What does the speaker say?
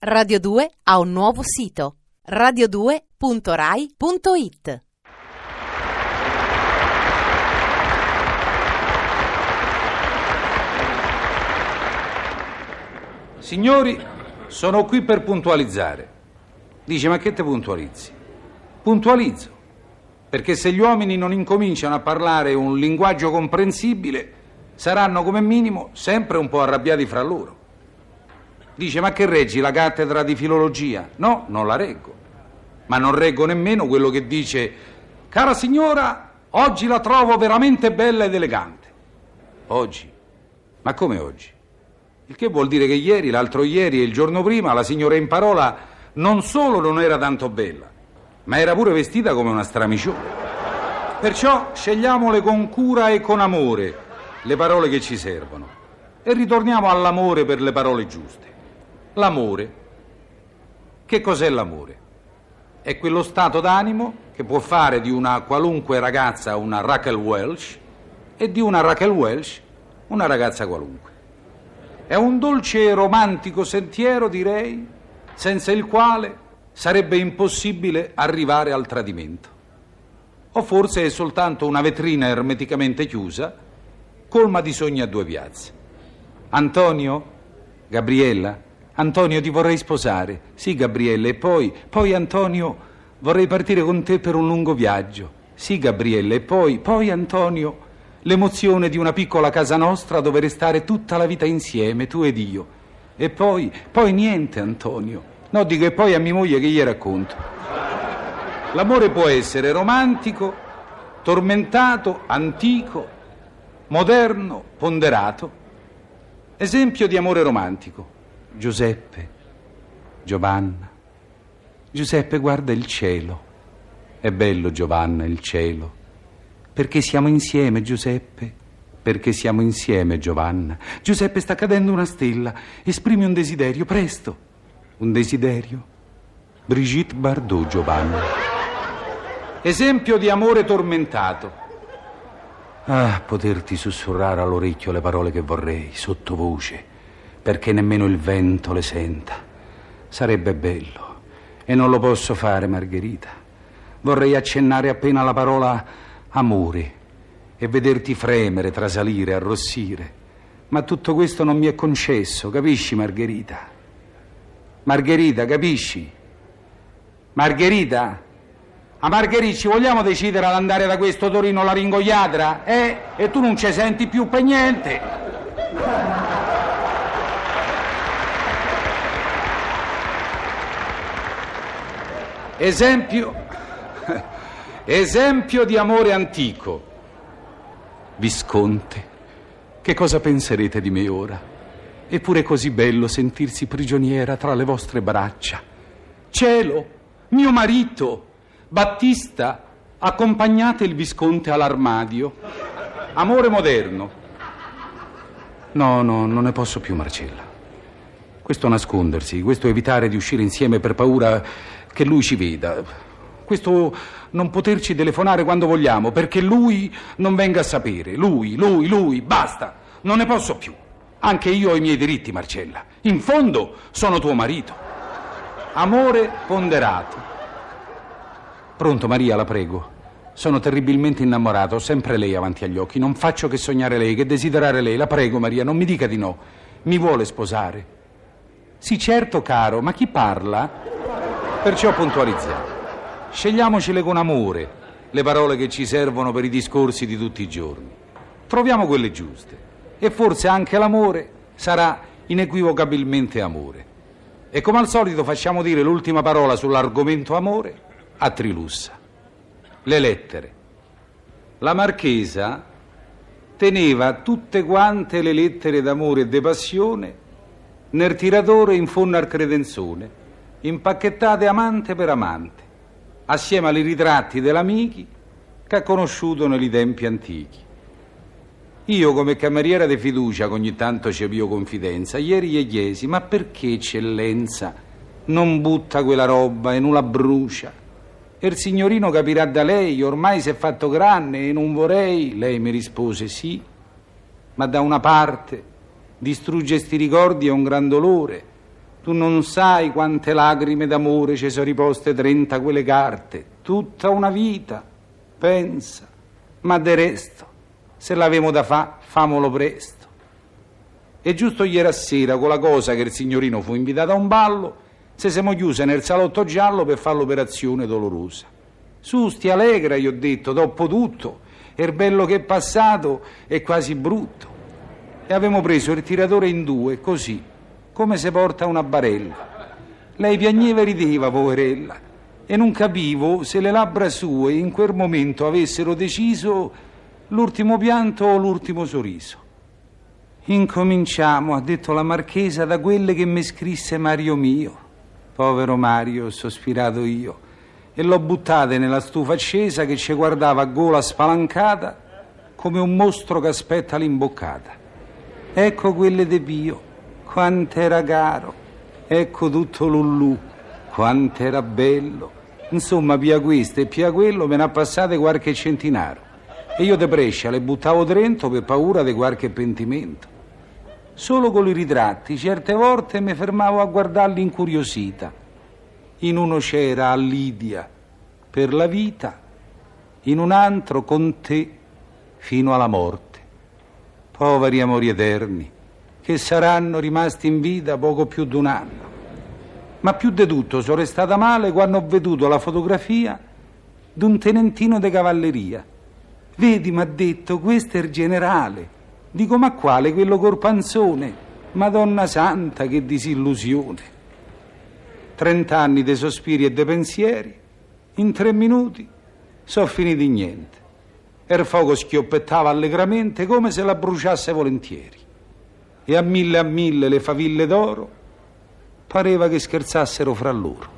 Radio 2 ha un nuovo sito radio2.rai.it Signori, sono qui per puntualizzare. Dice, ma che te puntualizzi? Puntualizzo. Perché se gli uomini non incominciano a parlare un linguaggio comprensibile, saranno come minimo sempre un po' arrabbiati fra loro. Dice, ma che reggi la cattedra di filologia? No, non la reggo. Ma non reggo nemmeno quello che dice, cara signora, oggi la trovo veramente bella ed elegante. Oggi? Ma come oggi? Il che vuol dire che ieri, l'altro ieri e il giorno prima la signora in parola non solo non era tanto bella, ma era pure vestita come una stramiciona. Perciò scegliamole con cura e con amore le parole che ci servono e ritorniamo all'amore per le parole giuste. L'amore. Che cos'è l'amore? È quello stato d'animo che può fare di una qualunque ragazza una Raquel Welch e di una Raquel Welch una ragazza qualunque. È un dolce e romantico sentiero, direi, senza il quale sarebbe impossibile arrivare al tradimento. O forse è soltanto una vetrina ermeticamente chiusa, colma di sogni a due piazze. Antonio? Gabriella? Antonio, ti vorrei sposare. Sì, Gabriella, e poi, poi Antonio, vorrei partire con te per un lungo viaggio. Sì, Gabriella, e poi, poi Antonio, l'emozione di una piccola casa nostra dove restare tutta la vita insieme, tu ed io. E poi, poi niente, Antonio. No, dico e poi a mia moglie che gli racconto. L'amore può essere romantico, tormentato, antico, moderno, ponderato. Esempio di amore romantico. Giuseppe, Giovanna. Giuseppe guarda il cielo. È bello, Giovanna, il cielo. Perché siamo insieme, Giuseppe. Perché siamo insieme, Giovanna. Giuseppe sta cadendo una stella. Esprimi un desiderio, presto. Un desiderio? Brigitte Bardot, Giovanna. Esempio di amore tormentato. Ah, poterti sussurrare all'orecchio le parole che vorrei, sottovoce, perché nemmeno il vento le senta. Sarebbe bello. E non lo posso fare, Margherita. Vorrei accennare appena la parola amore e vederti fremere, trasalire, arrossire. Ma tutto questo non mi è concesso, capisci, Margherita? Margherita, capisci? Margherita? A Margherita ci vogliamo decidere ad andare da questo Torino laringoiatra? Eh? E tu non ci senti più per niente? Esempio, esempio di amore antico. Visconte, che cosa penserete di me ora? Eppure è così bello sentirsi prigioniera tra le vostre braccia. Cielo, mio marito, Battista, accompagnate il Visconte all'armadio. Amore moderno. No, no, non ne posso più, Marcella. Questo nascondersi, questo evitare di uscire insieme per paura che lui ci veda. Questo non poterci telefonare quando vogliamo perché lui non venga a sapere. Lui, lui, lui, basta. Non ne posso più. Anche io ho i miei diritti, Marcella. In fondo sono tuo marito. Amore ponderato. Pronto, Maria, la prego. Sono terribilmente innamorato, ho sempre lei avanti agli occhi. Non faccio che sognare lei, che desiderare lei. La prego, Maria, non mi dica di no. Mi vuole sposare? Sì, certo, caro, ma chi parla? Perciò puntualizziamo. Scegliamocele con amore le parole che ci servono per i discorsi di tutti i giorni. Troviamo quelle giuste. E forse anche l'amore sarà inequivocabilmente amore. E come al solito facciamo dire l'ultima parola sull'argomento amore a Trilussa. Le lettere. La marchesa teneva tutte quante le lettere d'amore e di passione nel tiratore in fondo al credenzone, impacchettate amante per amante, assieme ai ritratti dell'amici che ha conosciuto negli tempi antichi. Io, come cameriera di fiducia, che ogni tanto ci avvio confidenza, ieri gli chiesi: Ma perché, eccellenza, non butta quella roba e non la brucia? E il signorino capirà da lei, ormai si è fatto grande e non vorrei. Lei mi rispose: Sì, ma da una parte distrugge sti ricordi è un gran dolore, Tu non sai quante lacrime d'amore ci sono riposte trenta quelle carte. Tutta una vita. Pensa. Ma de resto, se l'avemo da fa, famolo presto. E giusto ieri sera, con la cosa che il signorino fu invitato a un ballo, se siamo chiuse nel salotto giallo per fare l'operazione dolorosa. Su, stia allegra, gli ho detto, dopo tutto, il bello che è passato è quasi brutto. E avevamo preso il tiratore in due, così, come se porta una barella. Lei piagneva e rideva, poverella, e non capivo se le labbra sue in quel momento avessero deciso l'ultimo pianto o l'ultimo sorriso. Incominciamo, ha detto la marchesa, da quelle che mi scrisse Mario mio. Povero Mario, ho sospirato io, e l'ho buttate nella stufa accesa che ci guardava a gola spalancata come un mostro che aspetta l'imboccata. Ecco quelle de Pio, quant'era caro, ecco tutto Lullù, quant'era bello. Insomma, pia questo e pia quello me ne ha passate qualche centinaio. E io de Brescia le buttavo dentro per paura di qualche pentimento. Solo con i ritratti, certe volte mi fermavo a guardarli incuriosita. In uno c'era Lidia per la vita, in un altro con te fino alla morte. Poveri amori eterni, che saranno rimasti in vita poco più di un anno. Ma più di tutto sono restata male quando ho veduto la fotografia di un tenentino di cavalleria. Vedi, mi ha detto, questo è il generale. Dico, ma quale? Quello col panzone? Madonna santa, che disillusione. Trent'anni di sospiri e di pensieri, in tre minuti sono finiti in niente. Il fuoco schioppettava allegramente come se la bruciasse volentieri. E a mille a mille le faville d'oro pareva che scherzassero fra loro.